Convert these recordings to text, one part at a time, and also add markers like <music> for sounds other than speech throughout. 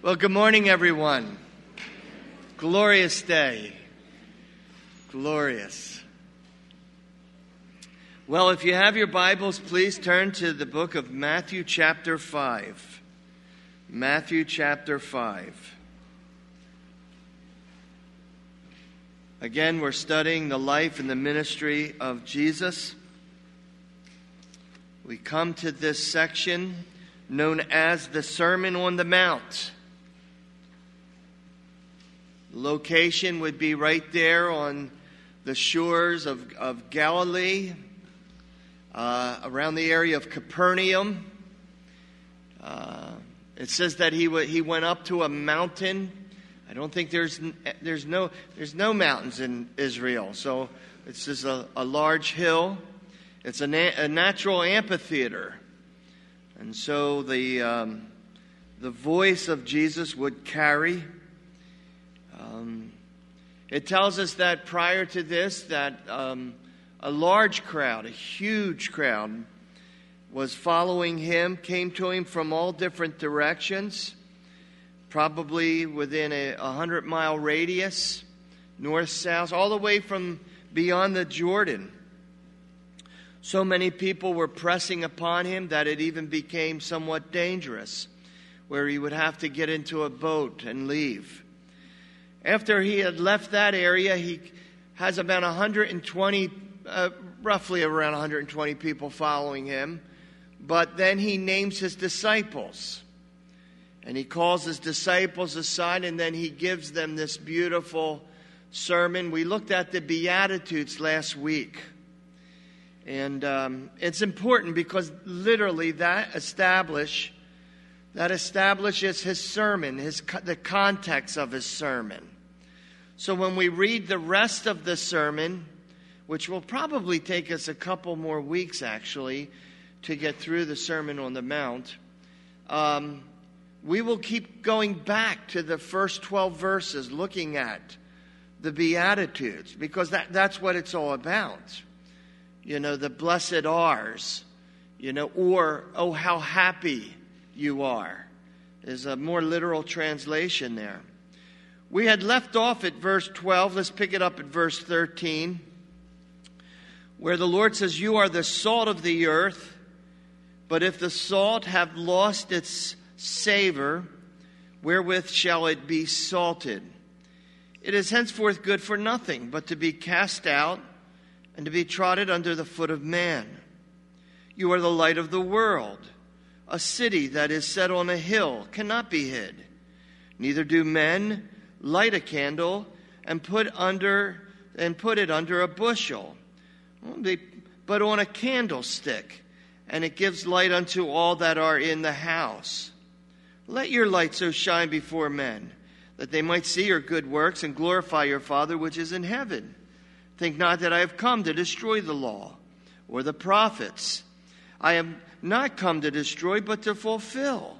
Well, good morning, everyone. Glorious day. Glorious. Well, if you have your Bibles, please turn to the book of Matthew, chapter 5. Matthew, chapter 5. Again, we're studying the life and the ministry of Jesus. We come to this section known as the Sermon on the Mount. Location would be right there on the shores of, of Galilee, uh, around the area of Capernaum. Uh, it says that he, w- he went up to a mountain. I don't think there's, there's, no, there's no mountains in Israel, so it's just a, a large hill. It's a, na- a natural amphitheater. And so the, um, the voice of Jesus would carry. It tells us that prior to this, that um, a large crowd, a huge crowd, was following him, came to him from all different directions, probably within a, a hundred mile radius, north, south, all the way from beyond the Jordan. So many people were pressing upon him that it even became somewhat dangerous, where he would have to get into a boat and leave. After he had left that area, he has about 120, uh, roughly around 120 people following him. But then he names his disciples. And he calls his disciples aside, and then he gives them this beautiful sermon. We looked at the Beatitudes last week. And um, it's important because literally that establish that establishes his sermon, his the context of his sermon. So when we read the rest of the sermon, which will probably take us a couple more weeks actually to get through the Sermon on the Mount, um, we will keep going back to the first 12 verses looking at the Beatitudes because that, that's what it's all about you know, the blessed ours, you know, or, oh, how happy you are, is a more literal translation there. We had left off at verse 12. Let's pick it up at verse 13, where the Lord says, You are the salt of the earth, but if the salt have lost its savor, wherewith shall it be salted? It is henceforth good for nothing but to be cast out and to be trodden under the foot of man. You are the light of the world. A city that is set on a hill cannot be hid. Neither do men light a candle and put under and put it under a bushel, but on a candlestick, and it gives light unto all that are in the house. Let your light so shine before men, that they might see your good works and glorify your Father which is in heaven. Think not that I have come to destroy the law or the prophets. I am not come to destroy, but to fulfill.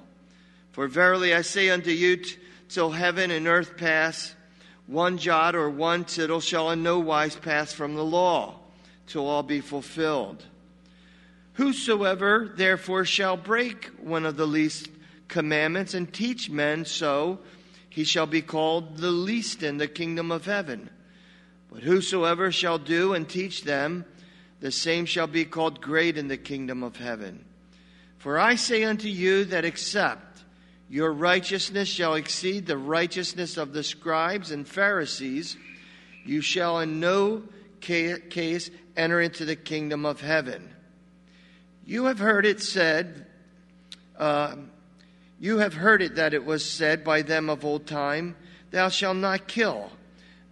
For verily I say unto you, t- till heaven and earth pass, one jot or one tittle shall in no wise pass from the law, till all be fulfilled. Whosoever therefore shall break one of the least commandments and teach men so, he shall be called the least in the kingdom of heaven. But whosoever shall do and teach them, the same shall be called great in the kingdom of heaven. For I say unto you that except your righteousness shall exceed the righteousness of the scribes and Pharisees, you shall in no case enter into the kingdom of heaven. You have heard it said, uh, you have heard it that it was said by them of old time, Thou shalt not kill.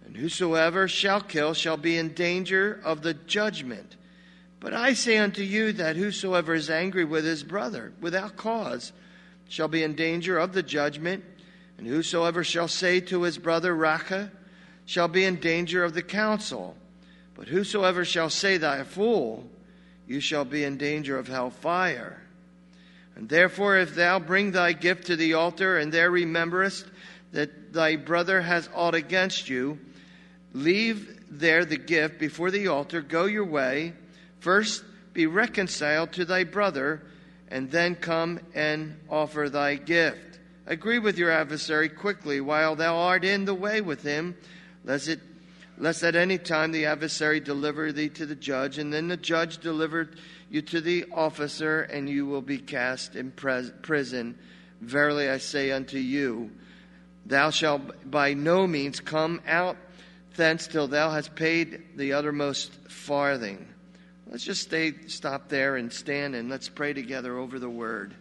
And whosoever shall kill shall be in danger of the judgment. But I say unto you that whosoever is angry with his brother without cause shall be in danger of the judgment. And whosoever shall say to his brother, Raca, shall be in danger of the council. But whosoever shall say, Thy fool, you shall be in danger of hell fire. And therefore, if thou bring thy gift to the altar, and there rememberest that thy brother has aught against you, Leave there the gift before the altar, go your way. First be reconciled to thy brother, and then come and offer thy gift. Agree with your adversary quickly while thou art in the way with him, lest it lest at any time the adversary deliver thee to the judge, and then the judge deliver you to the officer, and you will be cast in prison. Verily I say unto you, thou shalt by no means come out thence till thou hast paid the uttermost farthing. Let's just stay, stop there and stand and let's pray together over the word.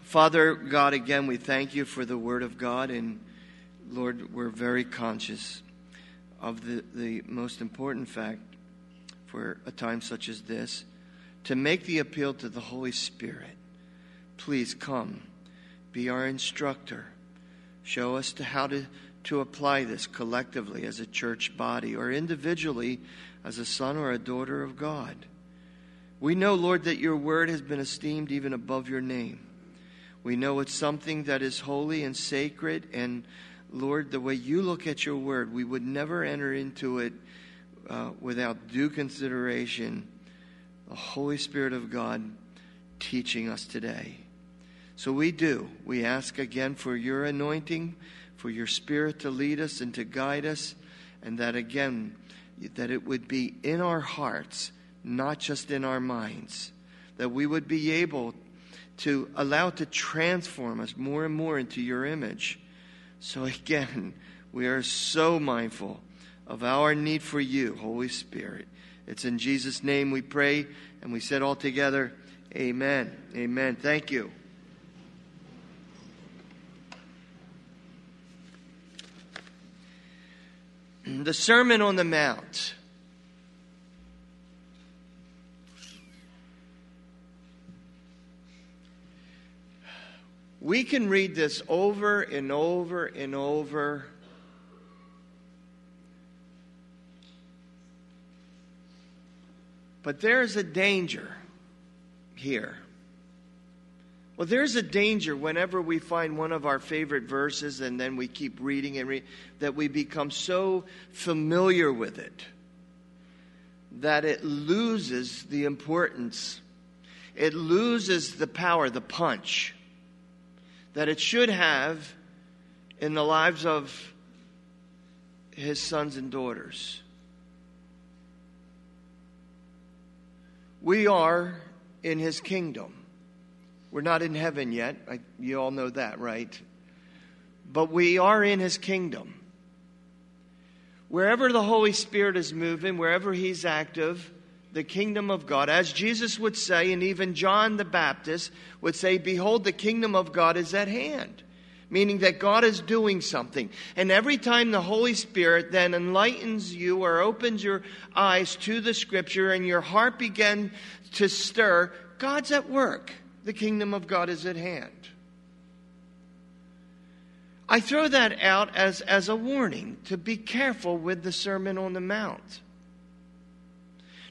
Father God, again, we thank you for the word of God. And Lord, we're very conscious of the, the most important fact for a time such as this to make the appeal to the Holy Spirit. Please come, be our instructor. Show us to how to to apply this collectively as a church body or individually as a son or a daughter of God. We know, Lord, that your word has been esteemed even above your name. We know it's something that is holy and sacred. And Lord, the way you look at your word, we would never enter into it uh, without due consideration. The Holy Spirit of God teaching us today. So we do. We ask again for your anointing for your Spirit to lead us and to guide us, and that again, that it would be in our hearts, not just in our minds, that we would be able to allow to transform us more and more into your image. So again, we are so mindful of our need for you, Holy Spirit. It's in Jesus' name we pray, and we said all together, Amen. Amen. Thank you. The Sermon on the Mount. We can read this over and over and over. But there's a danger here. Well, there's a danger whenever we find one of our favorite verses and then we keep reading and read that we become so familiar with it that it loses the importance. It loses the power, the punch that it should have in the lives of his sons and daughters. We are in his kingdom. We're not in heaven yet. I, you all know that, right? But we are in his kingdom. Wherever the Holy Spirit is moving, wherever he's active, the kingdom of God, as Jesus would say, and even John the Baptist would say, Behold, the kingdom of God is at hand meaning that God is doing something. And every time the Holy Spirit then enlightens you or opens your eyes to the scripture and your heart begins to stir, God's at work the kingdom of God is at hand. I throw that out as, as a warning to be careful with the Sermon on the Mount.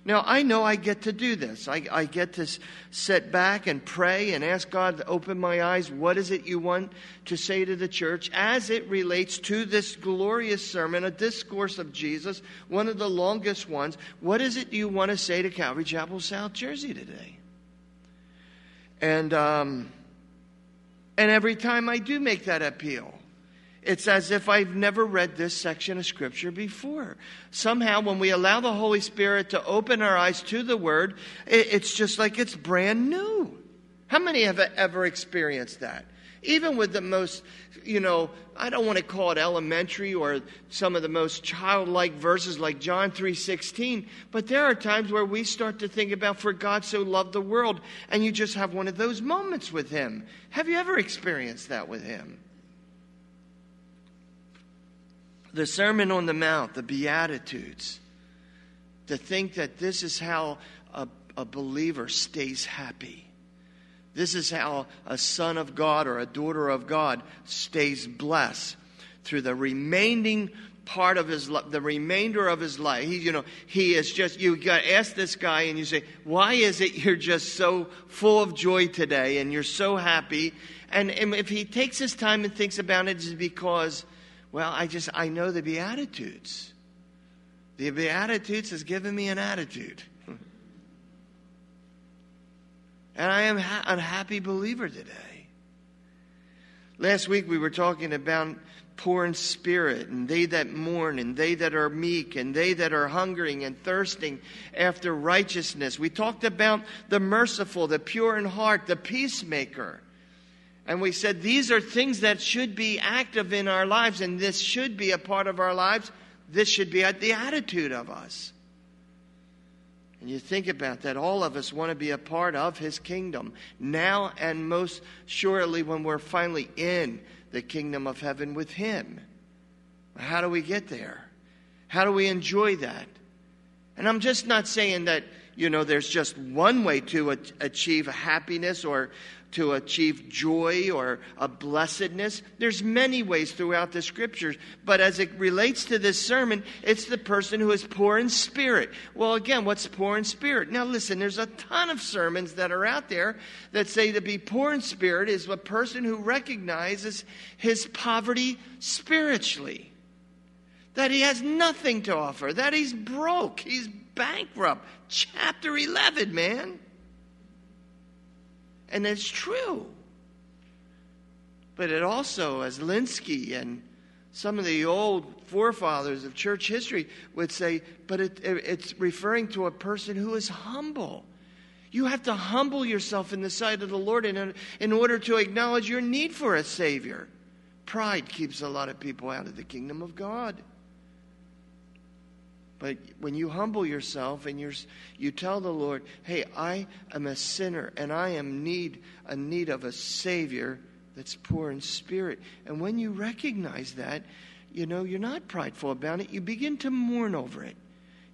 Now, I know I get to do this. I, I get to sit back and pray and ask God to open my eyes. What is it you want to say to the church as it relates to this glorious sermon, a discourse of Jesus, one of the longest ones? What is it you want to say to Calvary Chapel, South Jersey today? And, um, and every time I do make that appeal, it's as if I've never read this section of Scripture before. Somehow, when we allow the Holy Spirit to open our eyes to the Word, it's just like it's brand new. How many have ever experienced that? Even with the most, you know, I don't want to call it elementary or some of the most childlike verses like John 3:16, but there are times where we start to think about for God so loved the world and you just have one of those moments with him. Have you ever experienced that with him? The Sermon on the Mount, the Beatitudes, to think that this is how a, a believer stays happy this is how a son of God or a daughter of God stays blessed through the remaining part of his the remainder of his life. He, you know, he is just you got ask this guy and you say, "Why is it you're just so full of joy today and you're so happy?" And, and if he takes his time and thinks about it, it's because, well, I just I know the Beatitudes. The Beatitudes has given me an attitude. And I am ha- a happy believer today. Last week we were talking about poor in spirit, and they that mourn, and they that are meek, and they that are hungering and thirsting after righteousness. We talked about the merciful, the pure in heart, the peacemaker. And we said these are things that should be active in our lives, and this should be a part of our lives. This should be at the attitude of us. And you think about that, all of us want to be a part of His kingdom now and most surely when we're finally in the kingdom of heaven with Him. How do we get there? How do we enjoy that? And I'm just not saying that, you know, there's just one way to achieve happiness or to achieve joy or a blessedness. There's many ways throughout the scriptures, but as it relates to this sermon, it's the person who is poor in spirit. Well, again, what's poor in spirit? Now listen, there's a ton of sermons that are out there that say to be poor in spirit is a person who recognizes his poverty spiritually. That he has nothing to offer, that he's broke, he's bankrupt. Chapter 11, man. And it's true. But it also, as Lenski and some of the old forefathers of church history would say, but it, it's referring to a person who is humble. You have to humble yourself in the sight of the Lord in, in order to acknowledge your need for a Savior. Pride keeps a lot of people out of the kingdom of God. But when you humble yourself and you you tell the Lord, "Hey, I am a sinner and I am need a need of a Savior that's poor in spirit," and when you recognize that, you know you're not prideful about it. You begin to mourn over it.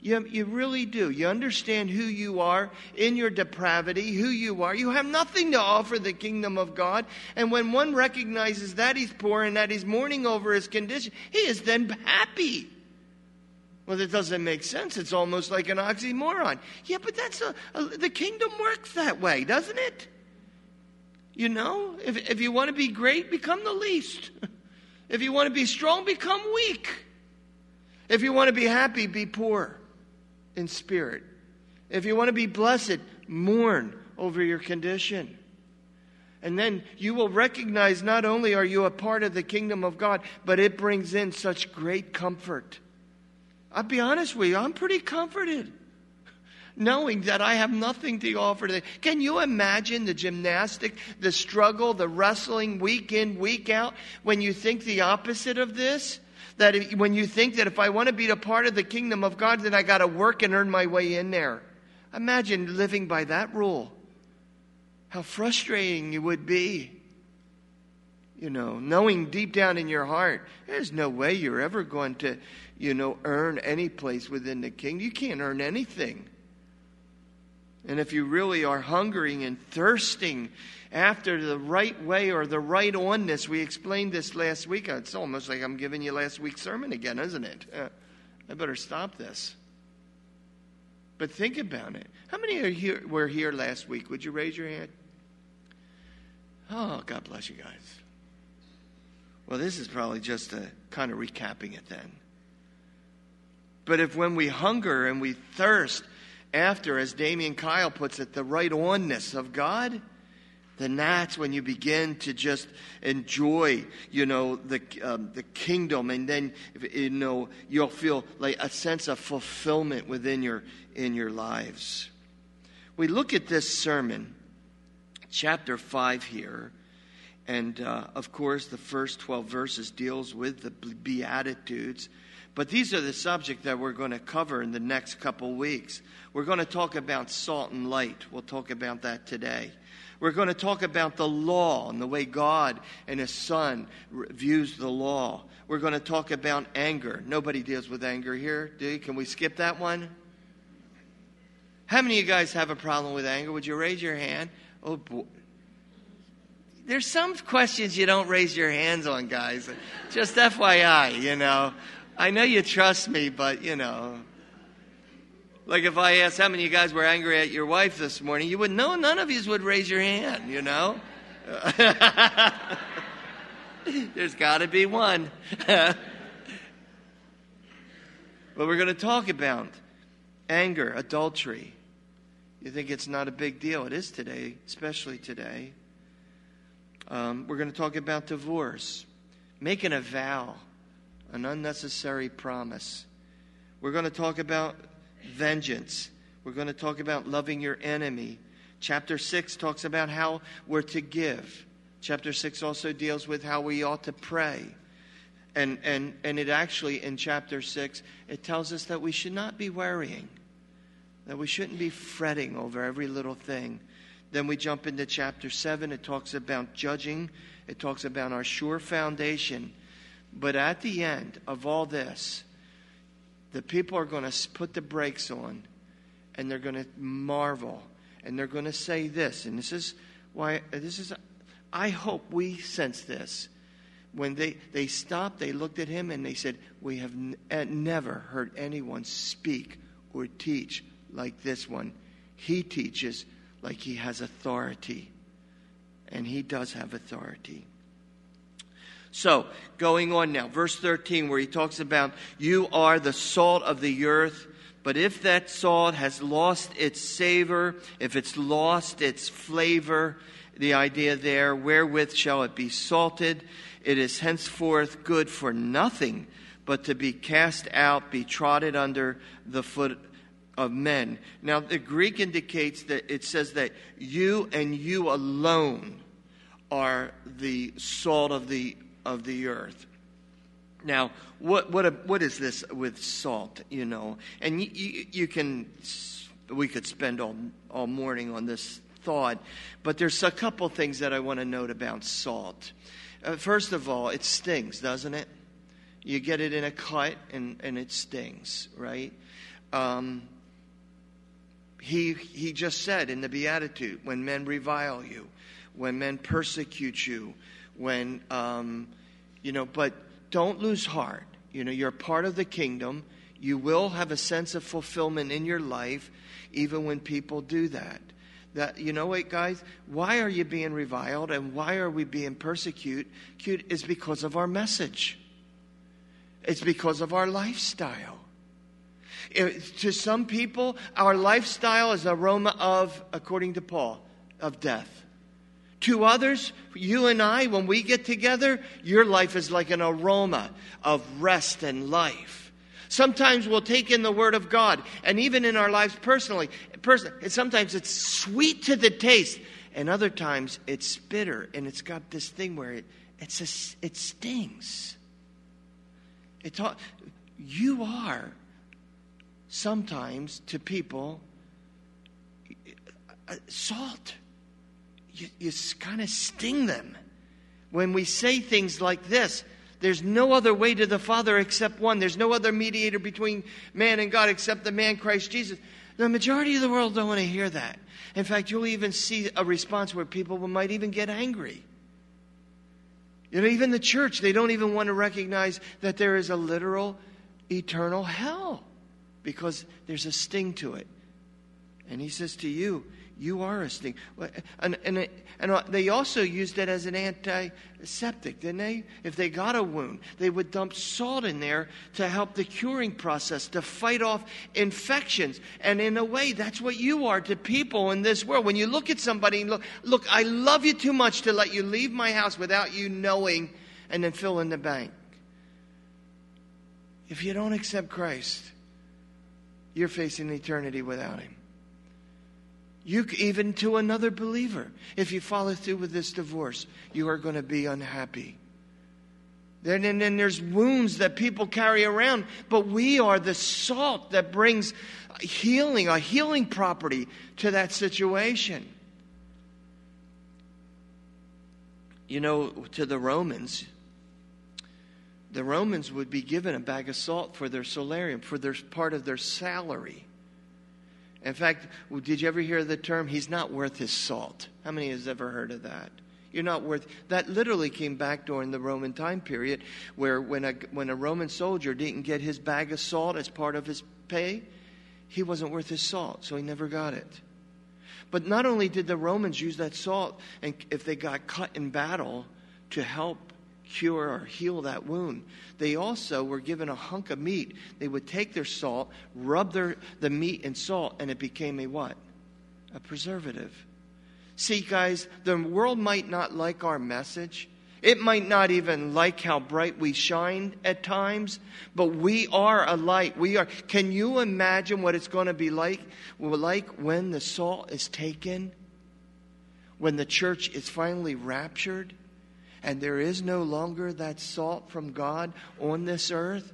You, you really do. You understand who you are in your depravity, who you are. You have nothing to offer the kingdom of God. And when one recognizes that he's poor and that he's mourning over his condition, he is then happy. Well, that doesn't make sense. It's almost like an oxymoron. Yeah, but that's a, a, the kingdom works that way, doesn't it? You know, if, if you want to be great, become the least. <laughs> If you want to be strong, become weak. If you want to be happy, be poor in spirit. If you want to be blessed, mourn over your condition. And then you will recognize not only are you a part of the kingdom of God, but it brings in such great comfort. I'll be honest with you, I'm pretty comforted knowing that I have nothing to offer to them. Can you imagine the gymnastic, the struggle, the wrestling week in, week out when you think the opposite of this? That if, when you think that if I want to be a part of the kingdom of God, then I got to work and earn my way in there. Imagine living by that rule. How frustrating it would be. You know, knowing deep down in your heart, there's no way you're ever going to you know, earn any place within the kingdom. You can't earn anything. And if you really are hungering and thirsting after the right way or the right onness, we explained this last week. It's almost like I'm giving you last week's sermon again, isn't it? Uh, I better stop this. But think about it. How many here, were here last week? Would you raise your hand? Oh, God bless you guys. Well, this is probably just a kind of recapping it then. But if when we hunger and we thirst after, as Damian Kyle puts it, the right onness of God, then that's when you begin to just enjoy, you know, the um, the kingdom, and then you know you'll feel like a sense of fulfillment within your in your lives. We look at this sermon, chapter five here, and uh, of course the first twelve verses deals with the beatitudes. But these are the subject that we're going to cover in the next couple weeks. We're going to talk about salt and light. We'll talk about that today. We're going to talk about the law and the way God and His Son views the law. We're going to talk about anger. Nobody deals with anger here, do you? Can we skip that one? How many of you guys have a problem with anger? Would you raise your hand? Oh, boy. There's some questions you don't raise your hands on, guys. Just FYI, you know. I know you trust me, but you know. Like if I asked how many of you guys were angry at your wife this morning, you would know none of you would raise your hand, you know? <laughs> There's got to be one. <laughs> but we're going to talk about anger, adultery, You think it's not a big deal. It is today, especially today. Um, we're going to talk about divorce, making a vow, an unnecessary promise. We're going to talk about vengeance. We're going to talk about loving your enemy. Chapter 6 talks about how we're to give. Chapter 6 also deals with how we ought to pray. And, and, and it actually, in chapter 6, it tells us that we should not be worrying, that we shouldn't be fretting over every little thing. Then we jump into chapter 7. It talks about judging, it talks about our sure foundation. But at the end of all this, the people are going to put the brakes on and they're going to marvel and they're going to say this. And this is why, this is, I hope we sense this when they, they stopped, they looked at him and they said, We have n- uh, never heard anyone speak or teach like this one. He teaches like he has authority. And he does have authority. So, going on now, verse 13, where he talks about, You are the salt of the earth. But if that salt has lost its savor, if it's lost its flavor, the idea there, wherewith shall it be salted? It is henceforth good for nothing but to be cast out, be trodden under the foot of men. Now, the Greek indicates that it says that you and you alone are the salt of the, of the earth. Now, what, what, what is this with salt, you know? And you, you, you can, we could spend all, all morning on this thought, but there's a couple things that I want to note about salt. Uh, first of all, it stings, doesn't it? You get it in a cut and, and it stings, right? Um, he, he just said in the Beatitude when men revile you, when men persecute you, when, um, you know, but don't lose heart. You know, you're part of the kingdom. You will have a sense of fulfillment in your life, even when people do that that, you know what, guys? Why are you being reviled and why are we being persecuted? Is because of our message. It's because of our lifestyle. It, to some people, our lifestyle is aroma of, according to Paul, of death. To others, you and I, when we get together, your life is like an aroma of rest and life. Sometimes we'll take in the Word of God, and even in our lives personally, person, sometimes it's sweet to the taste, and other times it's bitter, and it's got this thing where it it's a, it stings. It ta- you are sometimes to people uh, salt. You, you kind of sting them when we say things like this. There's no other way to the Father except one. There's no other mediator between man and God except the man Christ Jesus. The majority of the world don't want to hear that. In fact, you'll even see a response where people might even get angry. You know, even the church, they don't even want to recognize that there is a literal eternal hell because there's a sting to it. And he says to you, you are a sting. And, and, and uh, they also used it as an antiseptic, didn't they? If they got a wound, they would dump salt in there to help the curing process, to fight off infections. And in a way, that's what you are to people in this world. When you look at somebody and look, look, I love you too much to let you leave my house without you knowing and then fill in the bank. If you don't accept Christ, you're facing eternity without Him. You even to another believer, if you follow through with this divorce, you are going to be unhappy. Then and then there's wounds that people carry around, but we are the salt that brings healing, a healing property to that situation. You know, to the Romans, the Romans would be given a bag of salt for their salarium, for their part of their salary. In fact, did you ever hear the term, he's not worth his salt? How many has ever heard of that? You're not worth that literally came back during the Roman time period where when a when a Roman soldier didn't get his bag of salt as part of his pay, he wasn't worth his salt, so he never got it. But not only did the Romans use that salt and if they got cut in battle to help cure or heal that wound. They also were given a hunk of meat. They would take their salt, rub their, the meat in salt, and it became a what? a preservative. See, guys, the world might not like our message. It might not even like how bright we shine at times, but we are a light. We are. Can you imagine what it's going to be like, like when the salt is taken? When the church is finally raptured and there is no longer that salt from God on this earth?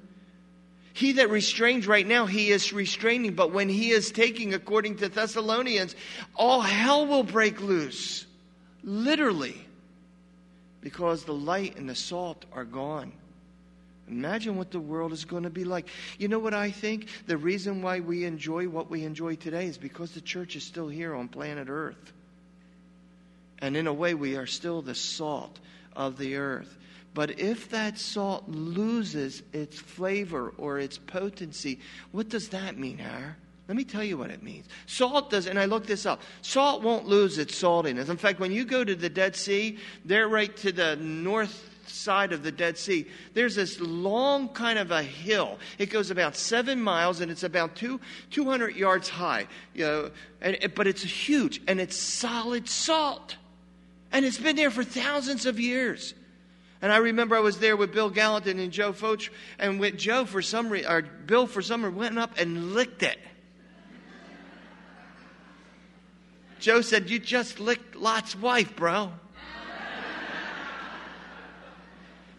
He that restrains right now, he is restraining, but when he is taking, according to Thessalonians, all hell will break loose. Literally because the light and the salt are gone. Imagine what the world is going to be like. You know what I think? The reason why we enjoy what we enjoy today is because the church is still here on planet Earth. And in a way, we are still the salt of the earth. But if that salt loses its flavor or its potency, what does that mean, Har? Let me tell you what it means. Salt does, and I looked this up. Salt won't lose its saltiness. In fact, when you go to the Dead Sea, they're right to the north side of the Dead Sea. There's this long kind of a hill. It goes about seven miles, and it's about two, 200 yards high. You know, and, but it's huge, and it's solid salt. And it's been there for thousands of years. And I remember I was there with Bill Gallatin and Joe Foch, and with Joe for some reason, or Bill for some reason, went up and licked it. Joe said, You just licked Lot's wife, bro.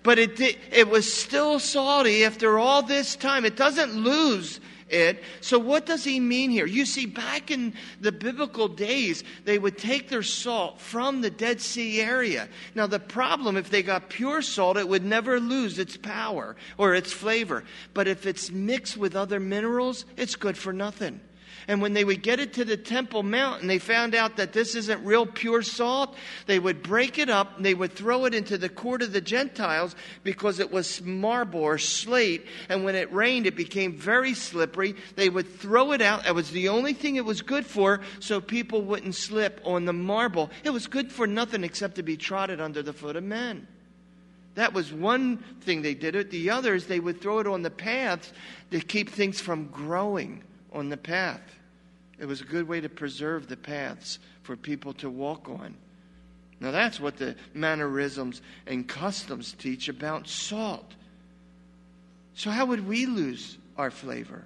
but it, did, it was still salty after all this time. It doesn't lose it. So, what does he mean here? You see, back in the biblical days, they would take their salt from the Dead Sea area. Now, the problem, if they got pure salt, it would never lose its power or its flavor. But if it's mixed with other minerals, it's good for nothing. And when they would get it to the Temple Mount and they found out that this isn't real pure salt, they would break it up and they would throw it into the court of the Gentiles because it was marble or slate. And when it rained, it became very slippery. They would throw it out. That was the only thing it was good for so people wouldn't slip on the marble. It was good for nothing except to be trodden under the foot of men. That was one thing they did it. The others, they would throw it on the paths to keep things from growing on the path. It was a good way to preserve the paths for people to walk on. Now, that's what the mannerisms and customs teach about salt. So, how would we lose our flavor?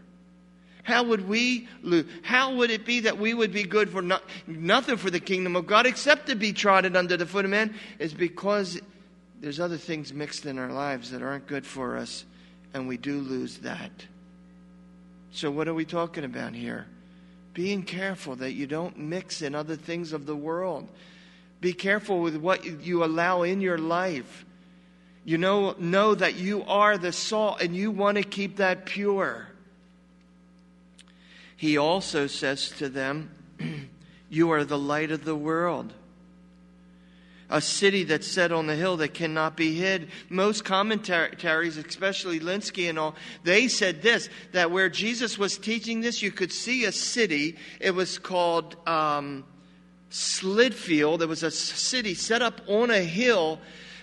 How would we lose? How would it be that we would be good for no, nothing for the kingdom of God except to be trodden under the foot of man? Is because there's other things mixed in our lives that aren't good for us, and we do lose that. So, what are we talking about here? Being careful that you don't mix in other things of the world. Be careful with what you allow in your life. You know, know that you are the salt and you want to keep that pure. He also says to them, <clears throat> You are the light of the world a city that's set on the hill that cannot be hid. Most commentaries, especially Lenski and all, they said this that where Jesus was teaching this, you could see a city. It was called um, Slidfield. It was a city set up on a hill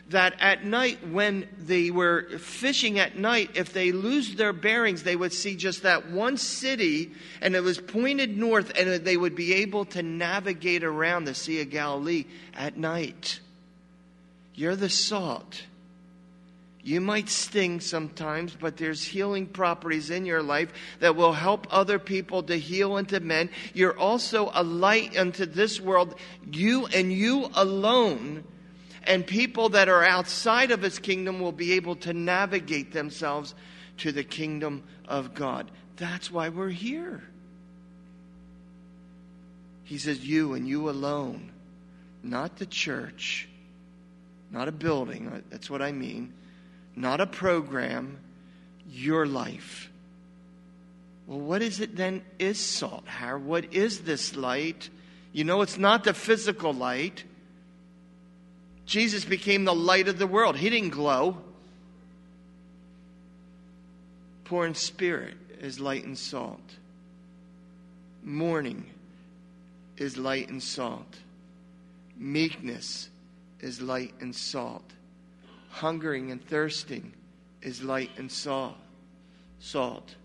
that at night, when they were fishing at night, if they lose their bearings, they would see just that one city, and it was pointed north, and they would be able to navigate around the Sea of Galilee at night. You're the salt. You might sting sometimes, but there's healing properties in your life that will help other people to heal and to mend. You're also a light unto this world, you and you alone and people that are outside of his kingdom will be able to navigate themselves to the kingdom of God. That's why we're here. He says, You and you alone, not the church, not a building, uh, that's what I mean, not a program, your life. Well, what is it then is salt, Har? What is this light? You know, it's not the physical light. Jesus became the light of the world. He didn't glow. Poor in spirit is light and salt. Mourning is light and salt. Meekness is light and salt. Hungering and thirsting is light and salt. Salt.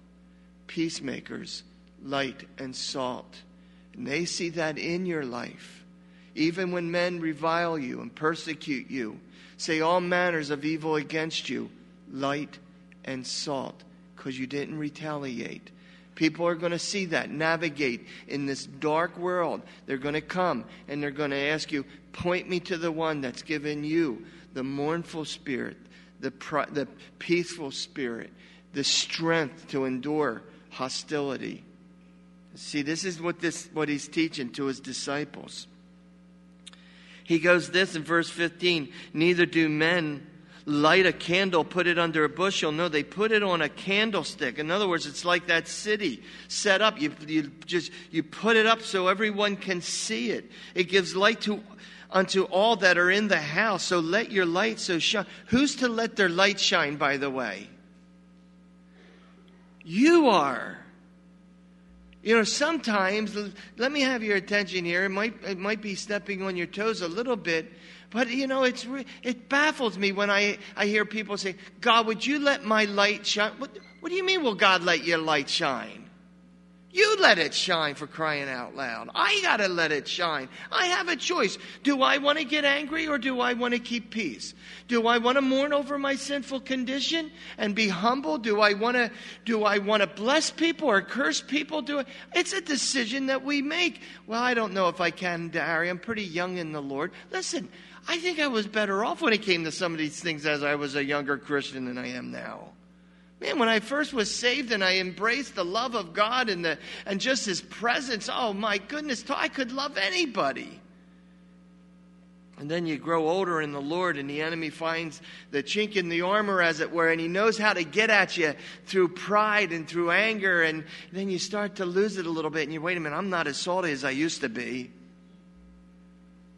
Peacemakers, light and salt. and they see that in your life, even when men revile you and persecute you, say all manners of evil against you, light and salt, because you didn't retaliate. People are going to see that, navigate in this dark world. They're going to come and they're going to ask you, point me to the one that's given you the mournful spirit, the, the peaceful spirit, the strength to endure hostility. See, this is what, this, what he's teaching to his disciples. He goes this in verse 15 Neither do men light a candle, put it under a bushel. No, they put it on a candlestick. In other words, it's like that city set up. You, you just you put it up so everyone can see it. It gives light to unto all that are in the house. So let your light so shine. Who's to let their light shine, by the way? You are. You know, sometimes, let me have your attention here. It might, it might be stepping on your toes a little bit, but you know, it's, it baffles me when I, I hear people say, God, would you let my light shine? What, what do you mean, will God let your light shine? You let it shine for crying out loud. I got to let it shine. I have a choice. Do I want to get angry or do I want to keep peace? Do I want to mourn over my sinful condition and be humble? Do I want to do I want to bless people or curse people? Do I, it's a decision that we make. Well, I don't know if I can, Harry. I'm pretty young in the Lord. Listen, I think I was better off when it came to some of these things as I was a younger Christian than I am now. Man, when I first was saved and I embraced the love of God and, the, and just His presence, oh my goodness, I could love anybody. And then you grow older in the Lord, and the enemy finds the chink in the armor, as it were, and he knows how to get at you through pride and through anger. And then you start to lose it a little bit, and you wait a minute, I'm not as salty as I used to be.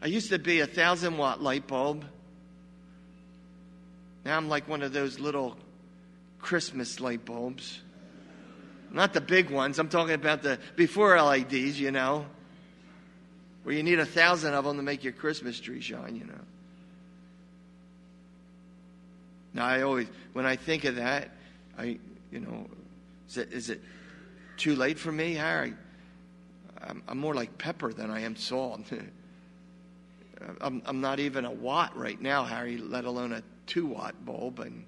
I used to be a thousand watt light bulb. Now I'm like one of those little Christmas light bulbs. Not the big ones. I'm talking about the before LEDs, you know, where you need a thousand of them to make your Christmas tree shine, you know. Now, I always, when I think of that, I, you know, is it, is it too late for me, Harry? I'm, I'm more like pepper than I am salt. <laughs> I'm, I'm not even a watt right now, Harry, let alone a two watt bulb. And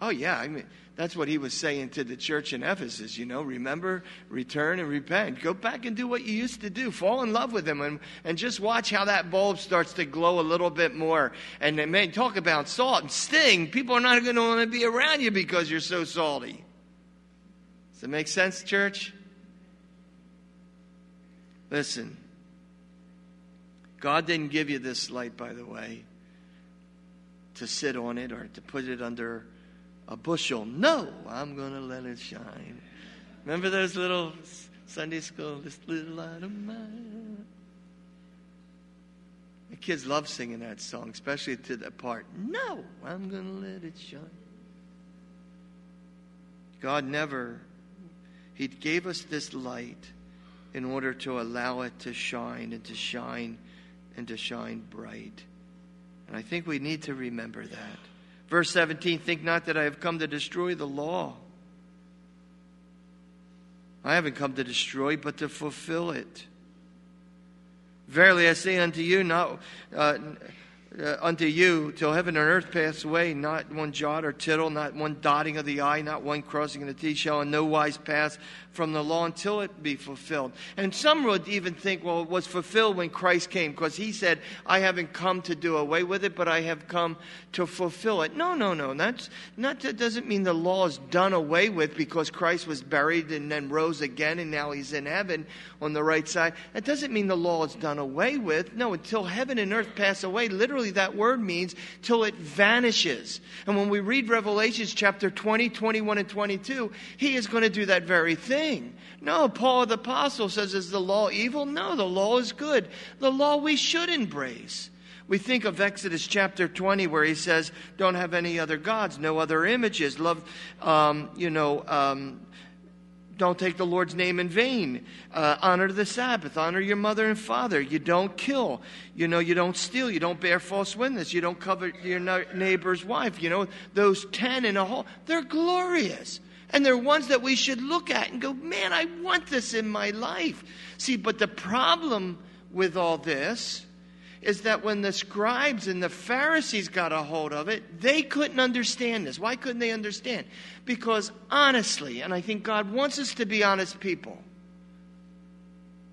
Oh, yeah. I mean, that's what he was saying to the church in Ephesus. You know, remember, return, and repent. Go back and do what you used to do. Fall in love with him and, and just watch how that bulb starts to glow a little bit more. And they may talk about salt and sting. People are not going to want to be around you because you're so salty. Does that make sense, church? Listen, God didn't give you this light, by the way, to sit on it or to put it under a bushel. No, I'm going to let it shine. Remember those little Sunday school, this little light of mine? The kids love singing that song, especially to the part, No, I'm going to let it shine. God never, He gave us this light in order to allow it to shine and to shine and to shine bright. And I think we need to remember that. Verse 17 Think not that I have come to destroy the law. I haven't come to destroy, but to fulfill it. Verily I say unto you, not. Uh, uh, unto you till heaven and earth pass away, not one jot or tittle, not one dotting of the I, not one crossing of the T shall in no wise pass from the law until it be fulfilled. And some would even think, well, it was fulfilled when Christ came, because he said, I haven't come to do away with it, but I have come to fulfill it. No, no, no. That's not that doesn't mean the law is done away with because Christ was buried and then rose again and now he's in heaven on the right side. That doesn't mean the law is done away with. No, until heaven and earth pass away, literally that word means till it vanishes. And when we read Revelations chapter 20, 21, and 22, he is going to do that very thing thing. No, Paul the Apostle says, Is the law evil? No, the law is good. The law we should embrace. We think of Exodus chapter 20 where he says, Don't have any other gods, no other images. Love, um, you know, um, don't take the Lord's name in vain. Uh, honor the Sabbath. Honor your mother and father. You don't kill. You know, you don't steal. You don't bear false witness. You don't covet your neighbor's wife. You know, those 10 in a whole, they're glorious. And they're ones that we should look at and go, man, I want this in my life. See, but the problem with all this is that when the scribes and the Pharisees got a hold of it, they couldn't understand this. Why couldn't they understand? Because honestly, and I think God wants us to be honest people.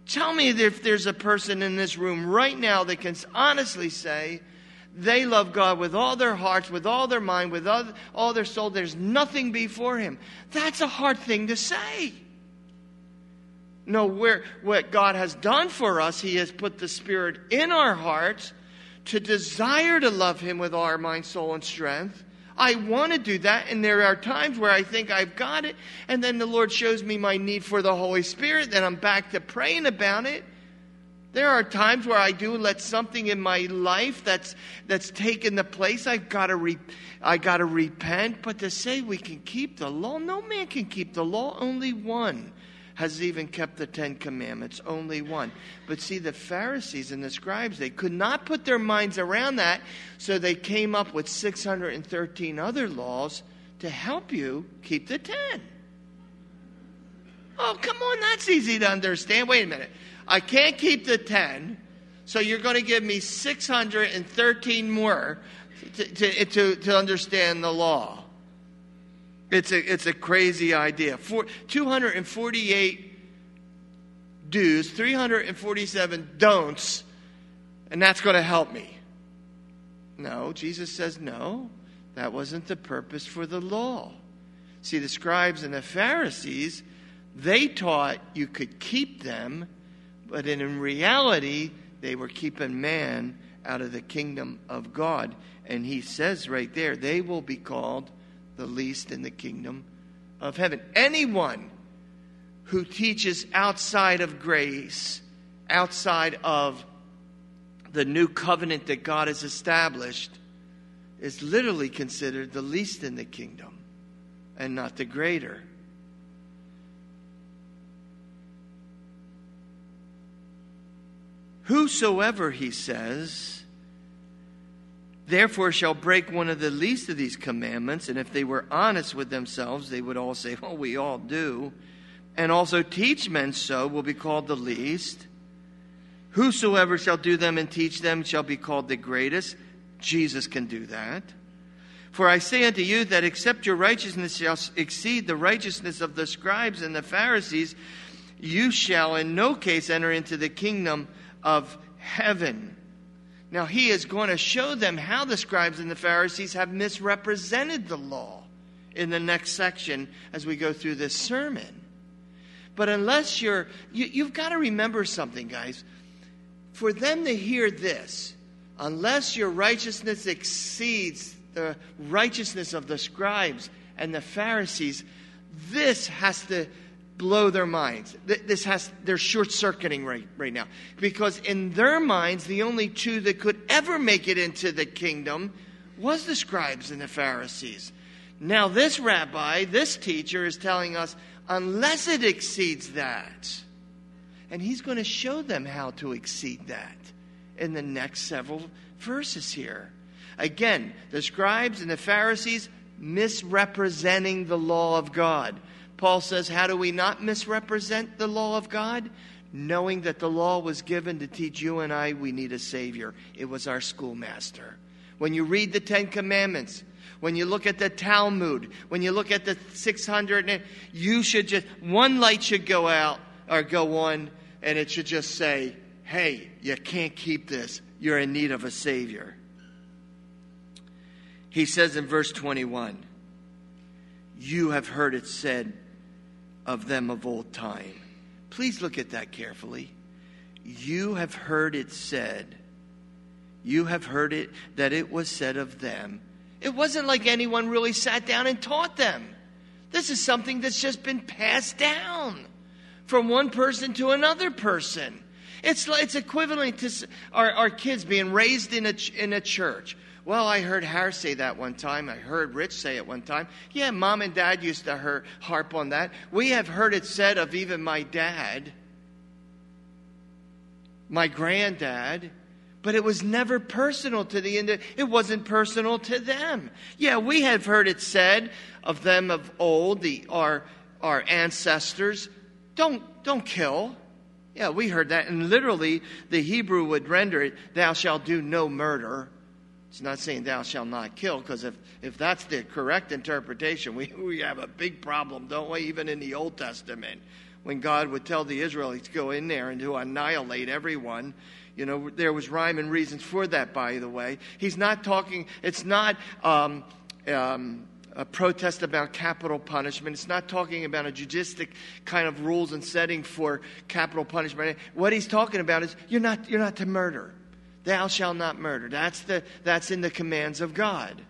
Tell me if there's a person in this room right now that can honestly say they love God with all their hearts, with all their mind, with all, all their soul. There's nothing before Him. That's a hard thing to say. No, where, what God has done for us, He has put the Spirit in our hearts to desire to love Him with all our mind, soul, and strength. I want to do that, and there are times where I think I've got it, and then the Lord shows me my need for the Holy Spirit, then I'm back to praying about it. There are times where I do let something in my life that's that's taken the place. I've got to re, I got to repent. But to say we can keep the law, no man can keep the law. Only one has even kept the Ten Commandments, only one. But see, the Pharisees and the scribes, they could not put their minds around that, so they came up with 613 other laws to help you keep the ten. Oh, come on, that's easy to understand. Wait a minute. I can't keep the ten, so you're going to give me 613 more to, to, to, to understand the law. It's a, it's a crazy idea. For, 248 do's, 347 don'ts, and that's going to help me. No, Jesus says no. That wasn't the purpose for the law. See, the scribes and the Pharisees, they taught you could keep them, but in reality, they were keeping man out of the kingdom of God. And he says right there, they will be called the least in the kingdom of heaven. Anyone who teaches outside of grace, outside of the new covenant that God has established, is literally considered the least in the kingdom and not the greater. Whosoever, he says, therefore shall break one of the least of these commandments. And if they were honest with themselves, they would all say, <laughs> Oh, we all do. And also teach men so will be called the least. Whosoever shall do them and teach them shall be called the greatest. Jesus can do that. For I say unto you that except your righteousness shall exceed the righteousness of the scribes and the Pharisees, you shall in no case enter into the kingdom of heaven. Now, he is going to show them how the scribes and the Pharisees have misrepresented the law in the next section as we go through this sermon. But unless you're, you, you've got to remember something, guys. For them to hear this, unless your righteousness exceeds the righteousness of the scribes and the Pharisees, this has to blow their minds. This has they're short circuiting right, right now because in their minds the only two that could ever make it into the kingdom was the scribes and the Pharisees. Now this rabbi, this teacher is telling us unless it exceeds that. And he's going to show them how to exceed that in the next several verses here. Again, the scribes and the Pharisees misrepresenting the law of God. Paul says, How do we not misrepresent the law of God? Knowing that the law was given to teach you and I we need a Savior. It was our schoolmaster. When you read the Ten Commandments, when you look at the Talmud, when you look at the 600, you should just, one light should go out or go on, and it should just say, Hey, you can't keep this. You're in need of a Savior. He says in verse 21, You have heard it said, of them of old time. Please look at that carefully. You have heard it said, you have heard it that it was said of them. It wasn't like anyone really sat down and taught them. This is something that's just been passed down from one person to another person. It's, it's equivalent to our, our kids being raised in a, in a church. Well, I heard Harris say that one time. I heard Rich say it one time. Yeah, mom and dad used to harp on that. We have heard it said of even my dad, my granddad. But it was never personal to the end. It wasn't personal to them. Yeah, we have heard it said of them of old, the our our ancestors, don't don't kill. Yeah, we heard that. And literally, the Hebrew would render it, Thou shalt do no murder. It's not saying thou shalt not kill, because if, if that's the correct interpretation, <laughs> we, we have a big problem, don't we? Even in the Old Testament, when God would tell the Israelites to go in there and to annihilate everyone. You know, there was rhyme and reasons for that, by the way. He's not talking, it's not um, um, a protest about capital punishment. It's not talking about a judistic kind of rules and setting for capital punishment. What he's talking about is you're not, you're not to murder. Thou shalt not murder. That's, the, that's in the commands of God.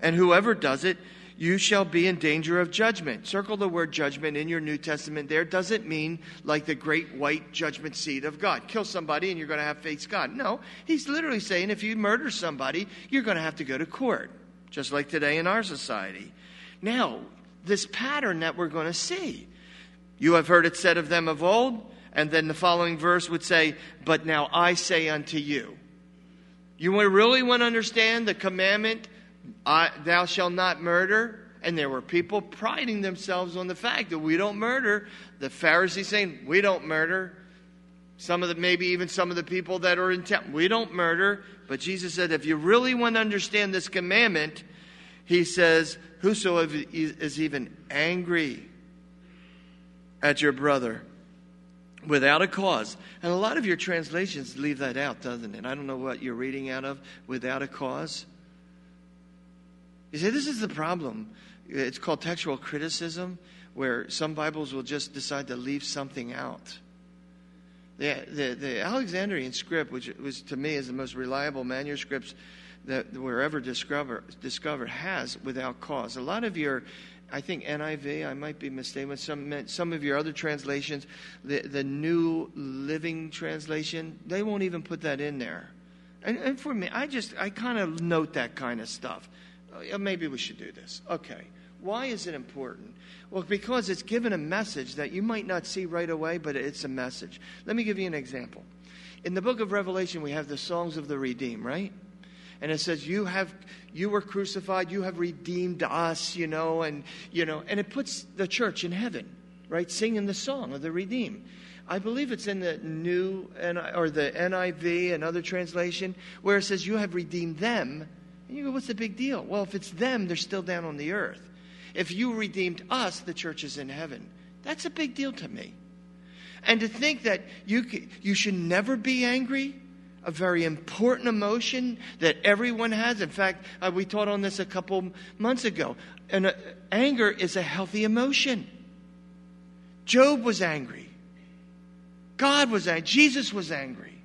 And whoever does it, you shall be in danger of judgment. Circle the word judgment in your New Testament there. Doesn't mean like the great white judgment seat of God. Kill somebody and you're going to have face God. No, he's literally saying if you murder somebody, you're going to have to go to court, just like today in our society. Now, this pattern that we're going to see. You have heard it said of them of old, and then the following verse would say, But now I say unto you. You really want to understand the commandment thou shalt not murder. And there were people priding themselves on the fact that we don't murder. The Pharisees saying, we don't murder. Some of the, maybe even some of the people that are in town, we don't murder. But Jesus said, if you really want to understand this commandment, he says, whosoever is even angry at your brother without a cause. And a lot of your translations leave that out, doesn't it? I don't know what you're reading out of, without a cause. You see, this is the problem. It's called textual criticism, where some Bibles will just decide to leave something out. The, the, the Alexandrian script, which was to me is the most reliable manuscripts that were ever discovered, discovered, has without cause. A lot of your, I think NIV, I might be mistaken, some, some of your other translations, the, the New Living Translation, they won't even put that in there. And, and for me, I just, I kind of note that kind of stuff. Oh, maybe we should do this. Okay. Why is it important? Well, because it's given a message that you might not see right away, but it's a message. Let me give you an example. In the book of Revelation, we have the songs of the redeemed, right? And it says, You have you were crucified, you have redeemed us, you know, and you know, and it puts the church in heaven, right? Singing the song of the redeemed. I believe it's in the new or the NIV and other translation where it says, You have redeemed them and you go, what's the big deal? Well, if it's them, they're still down on the earth. If you redeemed us, the church is in heaven. That's a big deal to me. And to think that you, you should never be angry, a very important emotion that everyone has. In fact, uh, we taught on this a couple months ago. And uh, anger is a healthy emotion. Job was angry. God was angry. Jesus was angry.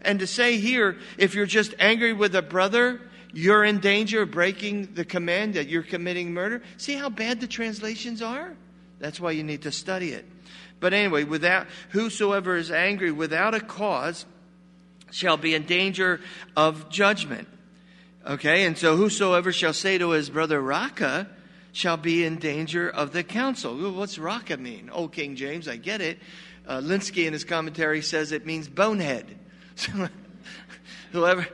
And to say here, if you're just angry with a brother, you're in danger of breaking the command that you're committing murder. See how bad the translations are? That's why you need to study it. But anyway, without whosoever is angry without a cause shall be in danger of judgment. Okay, and so whosoever shall say to his brother Raca shall be in danger of the council. What's Raca mean? Oh, King James, I get it. Uh, Lenski in his commentary says it means bonehead. <laughs> So whoever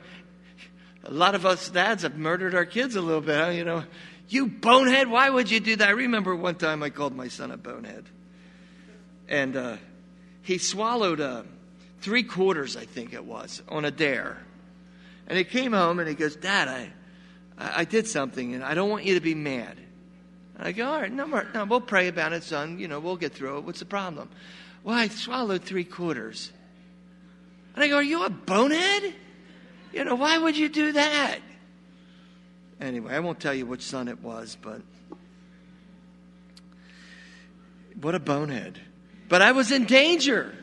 a lot of us dads have murdered our kids a little bit, huh? you know. You bonehead, why would you do that? I remember one time I called my son a bonehead. And uh, he swallowed uh, three quarters, I think it was, on a dare. And he came home and he goes, Dad, I, I did something and I don't want you to be mad. And I go, all right, no, more, no, we'll pray about it, son. You know, we'll get through it. What's the problem? Well, I swallowed three quarters. And I go, are you a bonehead? You know, why would you do that? Anyway, I won't tell you which son it was, but what a bonehead. But I was in danger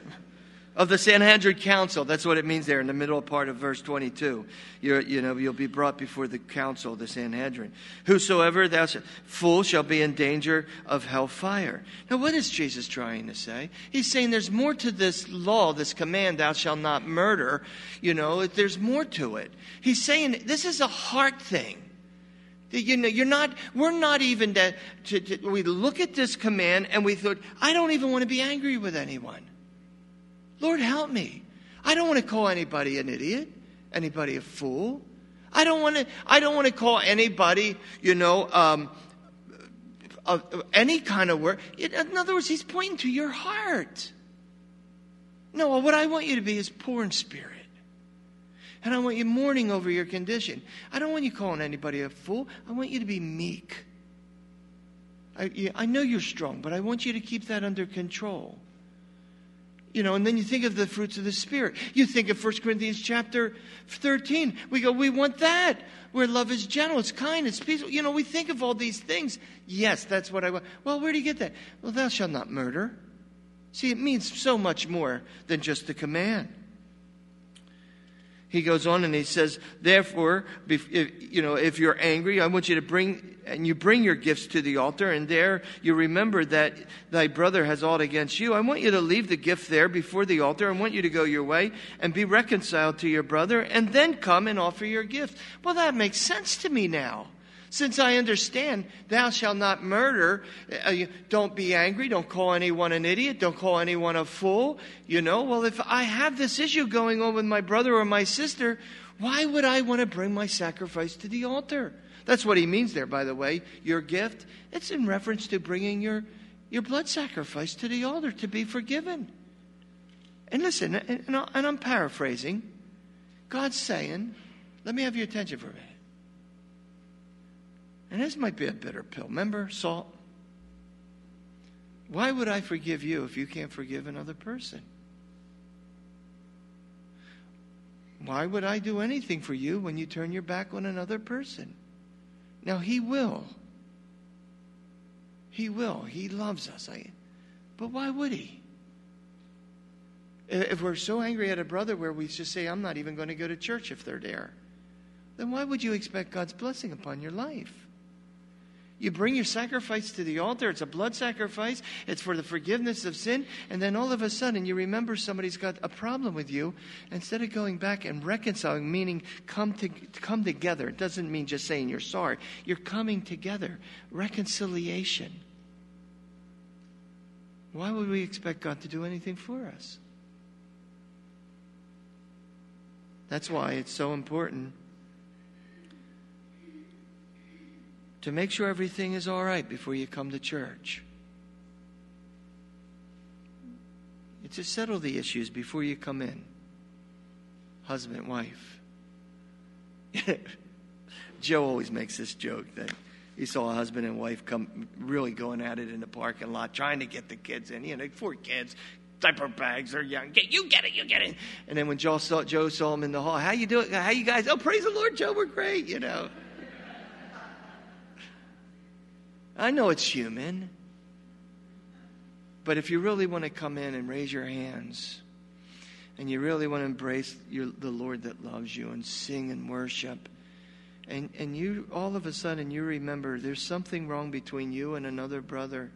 of the Sanhedrin council. That's what it means there in the middle part of verse 22. You're, you know, you'll be brought before the council, the Sanhedrin. Whosoever thou fool shall be in danger of hellfire. Now, what is Jesus trying to say? He's saying there's more to this law, this command, thou shalt not murder. You know, there's more to it. He's saying this is a heart thing. You know, you're not, we're not even that, we look at this command and we thought, I don't even want to be angry with anyone. Lord, help me. I don't want to call anybody an idiot, anybody a fool. I don't want to. I don't want to call anybody, you know, um, any kind of word. In other words, he's pointing to your heart. No, what I want you to be is poor in spirit. And I want you mourning over your condition. I don't want you calling anybody a fool. I want you to be meek. I, I know you're strong, but I want you to keep that under control. You know, and then you think of the fruits of the Spirit. You think of 1 Corinthians chapter 13. We go, we want that. Where love is gentle, it's kind, it's peaceful. You know, we think of all these things. Yes, that's what I want. Well, where do you get that? Well, thou shalt not murder. See, it means so much more than just the command he goes on and he says, therefore, if, you know, if you're angry, I want you to bring, and you bring your gifts to the altar, and there you remember that thy brother has aught against you. I want you to leave the gift there before the altar. I want you to go your way and be reconciled to your brother, and then come and offer your gift. Well, that makes sense to me now. Since I understand, thou shalt not murder, uh, don't be angry, don't call anyone an idiot, don't call anyone a fool. You know, well, if I have this issue going on with my brother or my sister, why would I want to bring my sacrifice to the altar? That's what he means there, by the way. Your gift, it's in reference to bringing your, your blood sacrifice to the altar to be forgiven. And listen, and, and I'm paraphrasing. God's saying, let me have your attention for a minute. And this might be a bitter pill. Remember salt? Why would I forgive you if you can't forgive another person? Why would I do anything for you when you turn your back on another person? Now, He will. He will. He loves us. I, but why would He? If we're so angry at a brother where we just say, I'm not even going to go to church if they're there, then why would you expect God's blessing upon your life? You bring your sacrifice to the altar. It's a blood sacrifice. It's for the forgiveness of sin. And then all of a sudden you remember somebody's got a problem with you. Instead of going back and reconciling, meaning come to come together. It doesn't mean just saying you're sorry. You're coming together. Reconciliation. Why would we expect God to do anything for us? That's why it's so important to make sure everything is all right before you come to church. It's to settle the issues before you come in. Husband, wife. <laughs> Joe always makes this joke that he saw a husband and wife come really going at it in the parking lot, trying to get the kids in. You know, four kids, diaper bags, they're young. Get, you get it, you get it. And then when Joe saw, Joe saw him in the hall, how you doing? How you guys? Oh, praise the Lord, Joe, we're great, you know. I know it's human. But if you really want to come in and raise your hands, and you really want to embrace your, the Lord that loves you and sing and worship, and, and you all of a sudden you remember there's something wrong between you and another brother,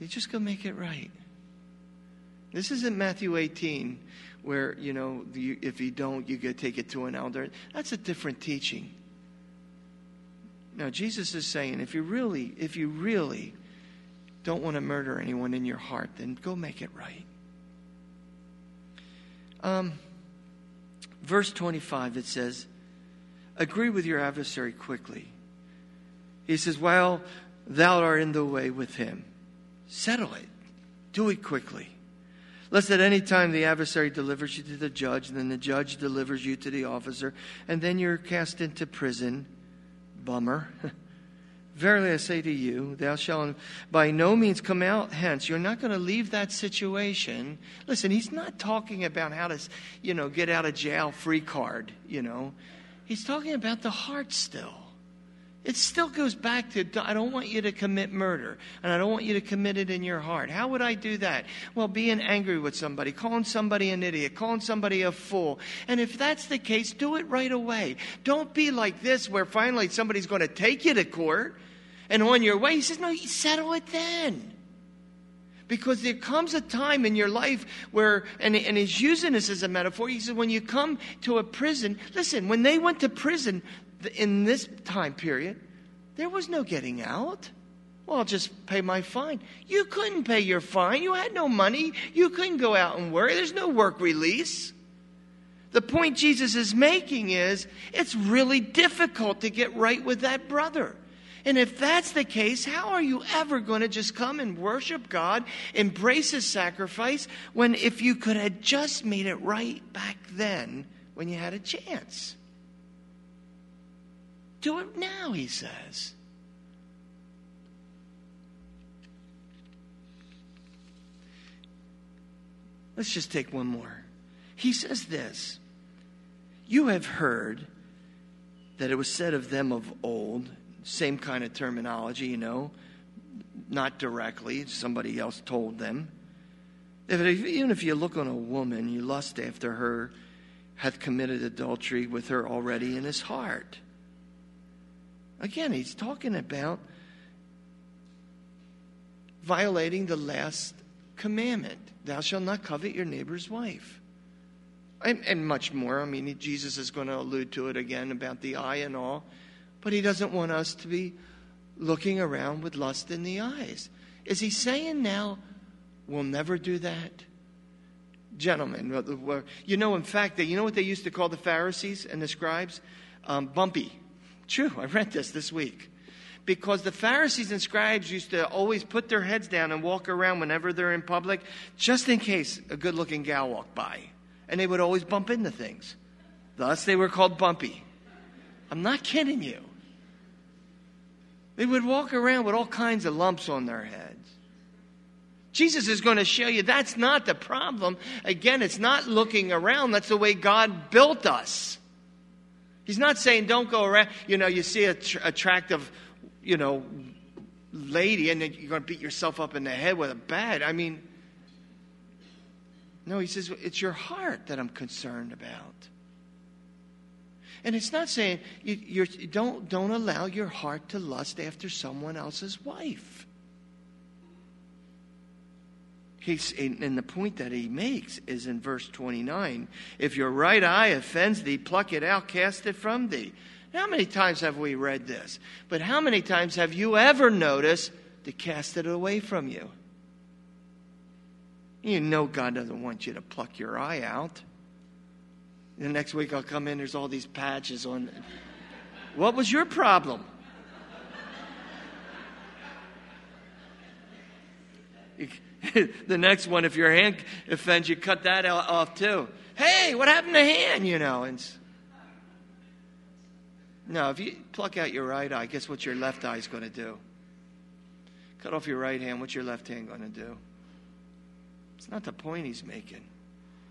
you just go make it right. This isn't Matthew 18, where, you know, you, if you don't, you go take it to an elder. That's a different teaching. Now, Jesus is saying, if you really, if you really don't want to murder anyone in your heart, then go make it right. Um, verse 25, it says, Agree with your adversary quickly. He says, While thou art in the way with him, settle it. Do it quickly. Lest at any time the adversary delivers you to the judge, and then the judge delivers you to the officer, and then you're cast into prison bummer. <laughs> Verily I say to you, thou shalt by no means come out hence. You're not going to leave that situation. Listen, he's not talking about how to, you know, get out of jail free card, you know. He's talking about the heart still. It still goes back to I don't want you to commit murder, and I don't want you to commit it in your heart. How would I do that? Well, being angry with somebody, calling somebody an idiot, calling somebody a fool. And if that's the case, do it right away. Don't be like this where finally somebody's going to take you to court, and on your way, he says, No, you settle it then. Because there comes a time in your life where, and, and he's using this as a metaphor. He says, when you come to a prison, listen, when they went to prison, in this time period, there was no getting out. Well, I'll just pay my fine. You couldn't pay your fine. You had no money. You couldn't go out and work. There's no work release. The point Jesus is making is it's really difficult to get right with that brother. And if that's the case, how are you ever going to just come and worship God, embrace His sacrifice, when if you could have just made it right back then when you had a chance? Do it now, He says. Let's just take one more. He says this You have heard that it was said of them of old, same kind of terminology, you know, not directly, somebody else told them. If, even if you look on a woman, you lust after her, hath committed adultery with her already in his heart. Again, he's talking about violating the last commandment Thou shalt not covet your neighbor's wife. And, and, much more. I mean, Jesus is going to allude to it again about the eye and all. But he doesn't want us to be looking around with lust in the eyes. Is he saying now we'll never do that? Gentlemen, you know, in fact, that you know what they used to call the Pharisees and the scribes? Um, bumpy. True, I read this this week because the Pharisees and scribes used to always put their heads down and walk around whenever they're in public, just in case a good looking gal walked by. And they would always bump into things. Thus, they were called bumpy. I'm not kidding you. They would walk around with all kinds of lumps on their heads. Jesus is going to show you that's not the problem. Again, it's not looking around, that's the way God built us. He's not saying don't go around. You know, you see a tr- attractive you know, lady and then you're going to beat yourself up in the head with a bat. I mean, no, he says, it's your heart that I'm concerned about. And it's not saying you, don't, don't allow your heart to lust after someone else's wife. He's, and the point that he makes is in verse 29 if your right eye offends thee, pluck it out, cast it from thee. How many times have we read this? But how many times have you ever noticed to cast it away from you? You know God doesn't want you to pluck your eye out. The next week I'll come in, there's all these patches on. What was your problem? <laughs> the next one, if your hand offends you, cut that off too. Hey, what happened to hand? You know, and no, if you pluck out your right eye, guess what your left eye is going to do? Cut off your right hand, what's your left hand going to do? It's not the point he's making.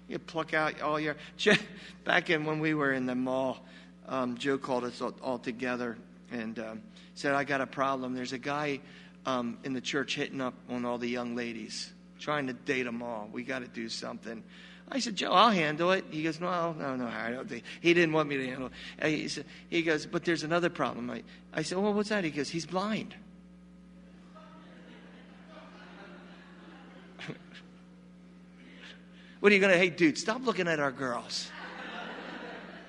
You pluck out all your. <laughs> Back in when we were in the mall, um, Joe called us all, all together and um, said, I got a problem. There's a guy um, in the church hitting up on all the young ladies, trying to date them all. We got to do something. I said, Joe, I'll handle it. He goes, no, no, no, I don't think. He didn't want me to handle it. He, said, he goes, but there's another problem. I, I said, well, what's that? He goes, he's blind. <laughs> what are you going to, hey, dude, stop looking at our girls.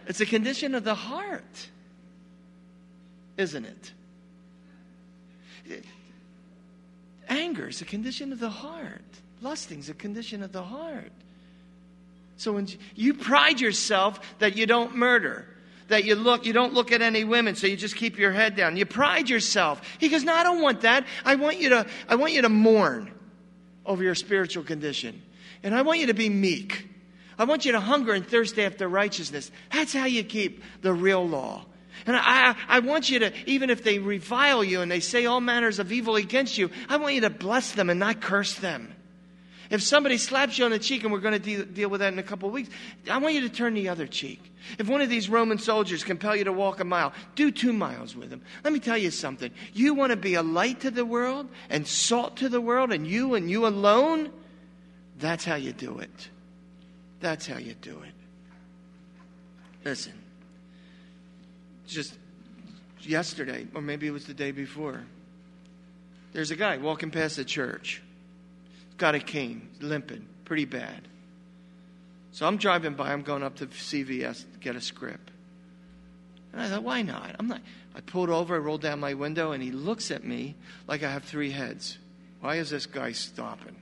It's a condition of the heart, isn't it? Anger is a condition of the heart. Lusting is a condition of the heart. So when you pride yourself that you don't murder, that you look, you don't look at any women, so you just keep your head down. You pride yourself. He goes, No, I don't want that. I want you to, I want you to mourn over your spiritual condition. And I want you to be meek. I want you to hunger and thirst after righteousness. That's how you keep the real law. And I, I want you to, even if they revile you and they say all manners of evil against you, I want you to bless them and not curse them. If somebody slaps you on the cheek, and we're going to de- deal with that in a couple of weeks, I want you to turn the other cheek. If one of these Roman soldiers compel you to walk a mile, do two miles with them. Let me tell you something. You want to be a light to the world and salt to the world, and you and you alone? That's how you do it. That's how you do it. Listen, just yesterday, or maybe it was the day before, there's a guy walking past the church got a cane, limping pretty bad. So I'm driving by, I'm going up to CVS to get a script. And I thought, why not? I'm not. I pulled over, I rolled down my window, and he looks at me like I have three heads. Why is this guy stopping?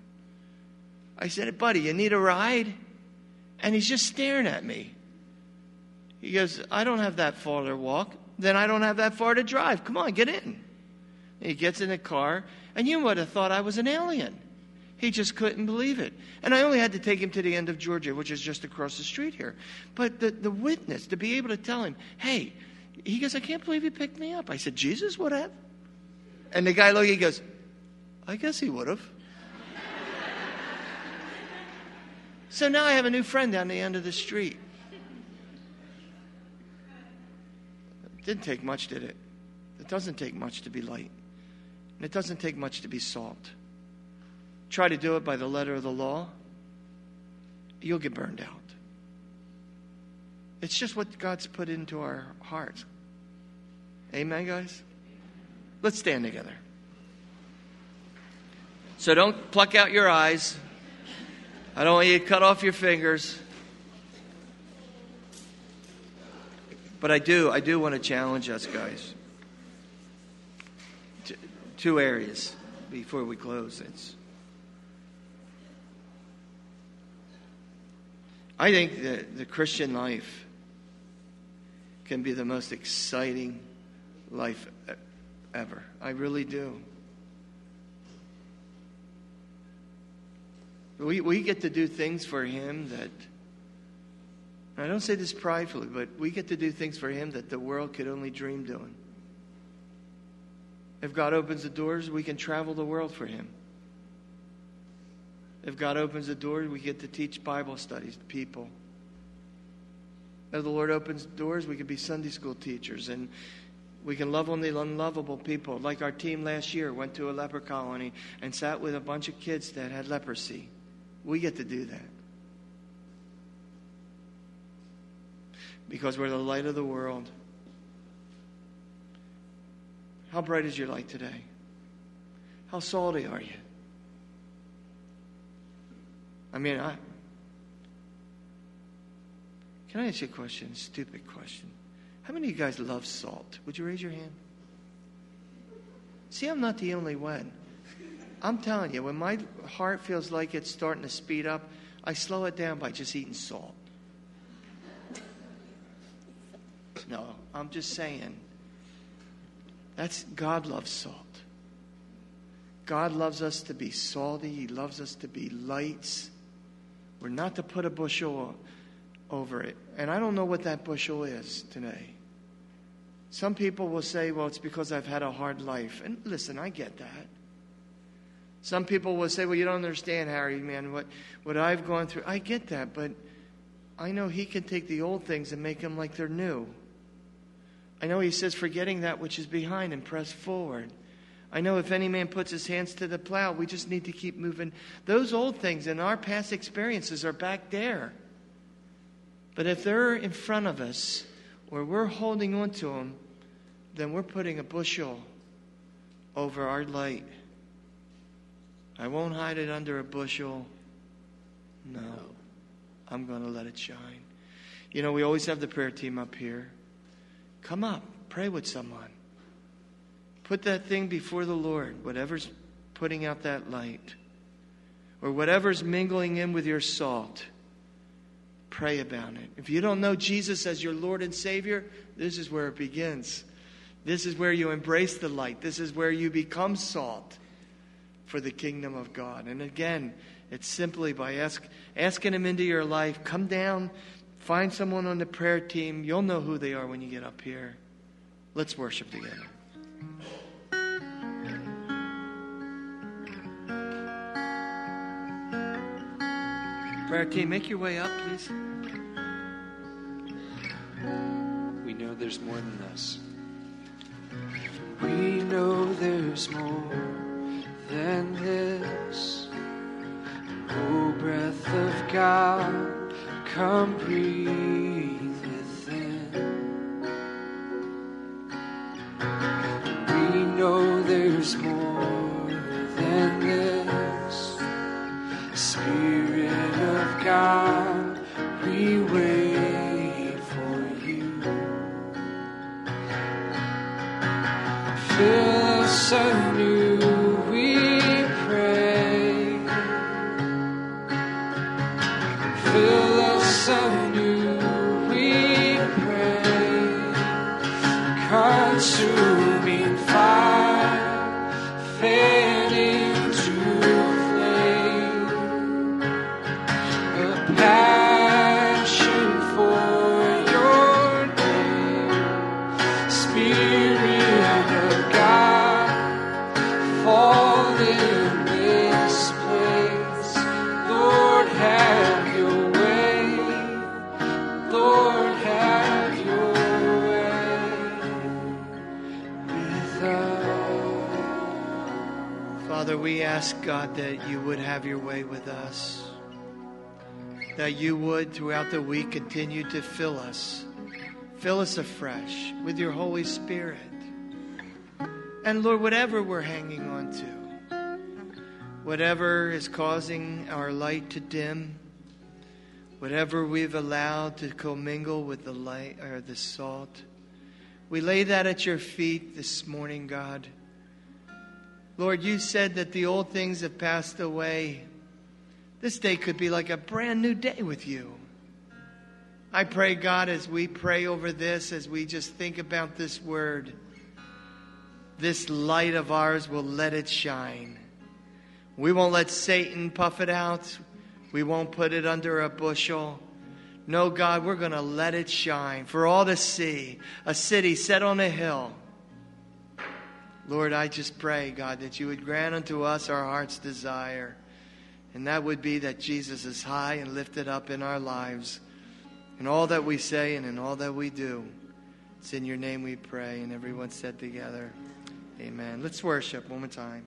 I said, buddy, you need a ride? And he's just staring at me. He goes, I don't have that far to walk. Then I don't have that far to drive. Come on, get in. He gets in the car, and you would have thought I was an alien. He just couldn't believe it. And I only had to take him to the end of Georgia, which is just across the street here. But the, the witness, to be able to tell him, hey, he goes, I can't believe he picked me up. I said, Jesus would have. And the guy looked, he goes, I guess he would have. <laughs> so now I have a new friend down the end of the street. Didn't take much, did it? It doesn't take much to be light. And it doesn't take much to be salt. Try to do it by the letter of the law, you'll get burned out. It's just what God's put into our hearts. Amen, guys? Let's stand together. So don't pluck out your eyes. I don't want you to cut off your fingers. But I do, I do want to challenge us, guys. Two areas before we close. It's I think that the Christian life can be the most exciting life ever. I really do. We, we get to do things for Him that, I don't say this pridefully, but we get to do things for Him that the world could only dream doing. If God opens the doors, we can travel the world for Him. If God opens the doors, we get to teach Bible studies to people. If the Lord opens doors, we can be Sunday school teachers and we can love on the unlovable people. Like our team last year went to a leper colony and sat with a bunch of kids that had leprosy. We get to do that. Because we're the light of the world. How bright is your light today? How salty are you? I mean, I. Can I ask you a question? Stupid question. How many of you guys love salt? Would you raise your hand? See, I'm not the only one. I'm telling you, when my heart feels like it's starting to speed up, I slow it down by just eating salt. No, I'm just saying. That's God loves salt. God loves us to be salty. He loves us to be lights. We're not to put a bushel over it. And I don't know what that bushel is today. Some people will say, well, it's because I've had a hard life. And listen, I get that. Some people will say, well, you don't understand, Harry, man, what, what I've gone through. I get that, but I know He can take the old things and make them like they're new. I know He says, forgetting that which is behind and press forward. I know if any man puts his hands to the plow, we just need to keep moving. Those old things and our past experiences are back there. But if they're in front of us or we're holding on to them, then we're putting a bushel over our light. I won't hide it under a bushel. No, I'm going to let it shine. You know, we always have the prayer team up here. Come up, pray with someone. Put that thing before the Lord, whatever's putting out that light, or whatever's mingling in with your salt. Pray about it. If you don't know Jesus as your Lord and Savior, this is where it begins. This is where you embrace the light. This is where you become salt for the kingdom of God. And again, it's simply by ask, asking Him into your life. Come down, find someone on the prayer team. You'll know who they are when you get up here. Let's worship together. Prayer team, make your way up, please. We know there's more than this. We know there's more than this. Oh, breath of God, Come breathe within. We know there's more than this. Spirit of God, we wait for you. Fill us that you would have your way with us. That you would, throughout the week, continue to fill us. Fill us afresh with your Holy Spirit. And Lord, whatever we're hanging on to, whatever is causing our light to dim, whatever we've allowed to commingle with the light or the salt, we lay that at your feet this morning, God. Lord, you said that the old things have passed away. This day could be like a brand new day with you. I pray, God, as we pray over this, as we just think about this word, this light of ours will let it shine. We won't let Satan puff it out. We won't put it under a bushel. No, God, we're going to let it shine for all to see. A city set on a hill. Lord, I just pray, God, that you would grant unto us our heart's desire. And that would be that Jesus is high and lifted up in our lives, in all that we say and in all that we do. It's in your name we pray. And everyone said together, Amen. Let's worship one more time.